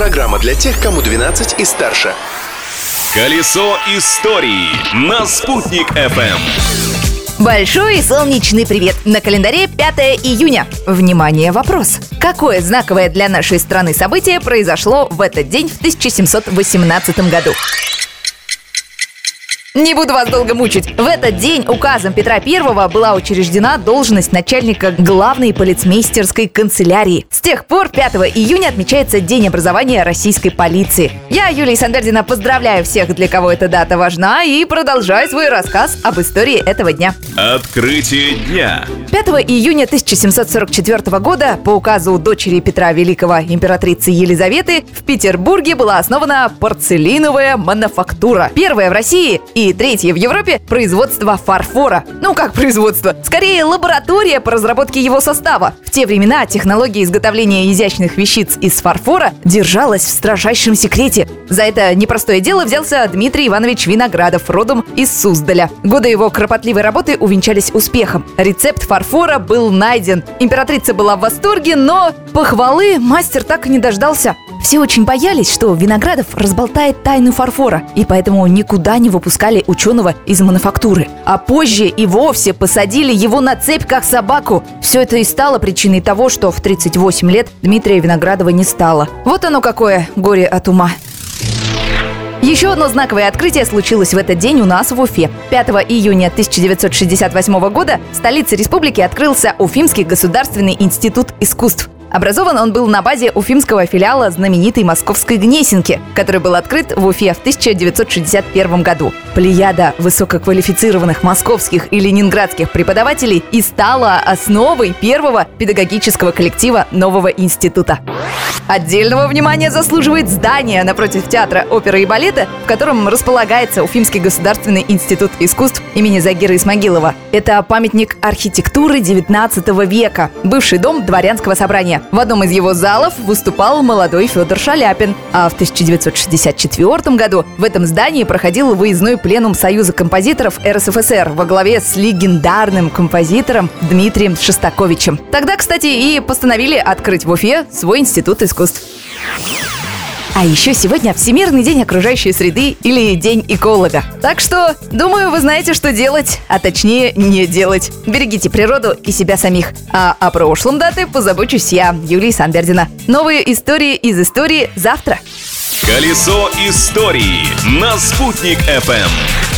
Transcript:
Программа для тех, кому 12 и старше. Колесо истории на «Спутник FM. Большой и солнечный привет! На календаре 5 июня. Внимание, вопрос. Какое знаковое для нашей страны событие произошло в этот день в 1718 году? Не буду вас долго мучить. В этот день указом Петра I была учреждена должность начальника главной полицмейстерской канцелярии. С тех пор 5 июня отмечается День образования российской полиции. Я, Юлия Сандердина, поздравляю всех, для кого эта дата важна, и продолжаю свой рассказ об истории этого дня. Открытие дня. 5 июня 1744 года по указу дочери Петра Великого императрицы Елизаветы в Петербурге была основана порцелиновая мануфактура. Первая в России и третье в Европе производство фарфора. Ну как производство? Скорее лаборатория по разработке его состава. В те времена технология изготовления изящных вещиц из фарфора держалась в строжайшем секрете. За это непростое дело взялся Дмитрий Иванович Виноградов, родом из Суздаля. Годы его кропотливой работы увенчались успехом. Рецепт фарфора был найден. Императрица была в восторге, но похвалы мастер так и не дождался. Все очень боялись, что Виноградов разболтает тайну фарфора, и поэтому никуда не выпускали ученого из мануфактуры. А позже и вовсе посадили его на цепь, как собаку. Все это и стало причиной того, что в 38 лет Дмитрия Виноградова не стало. Вот оно какое горе от ума. Еще одно знаковое открытие случилось в этот день у нас в Уфе. 5 июня 1968 года в столице республики открылся Уфимский государственный институт искусств. Образован он был на базе уфимского филиала знаменитой московской Гнесинки, который был открыт в Уфе в 1961 году. Плеяда высококвалифицированных московских и ленинградских преподавателей и стала основой первого педагогического коллектива нового института. Отдельного внимания заслуживает здание напротив театра оперы и балета, в котором располагается Уфимский государственный институт искусств имени Загира Исмагилова. Это памятник архитектуры 19 века, бывший дом дворянского собрания. В одном из его залов выступал молодой Федор Шаляпин, а в 1964 году в этом здании проходил выездной пленум Союза композиторов РСФСР во главе с легендарным композитором Дмитрием Шостаковичем. Тогда, кстати, и постановили открыть в Уфе свой институт искусств. А еще сегодня Всемирный день окружающей среды или День эколога. Так что, думаю, вы знаете, что делать, а точнее не делать. Берегите природу и себя самих. А о прошлом даты позабочусь я, Юлия Санбердина. Новые истории из истории завтра. Колесо истории на «Спутник FM.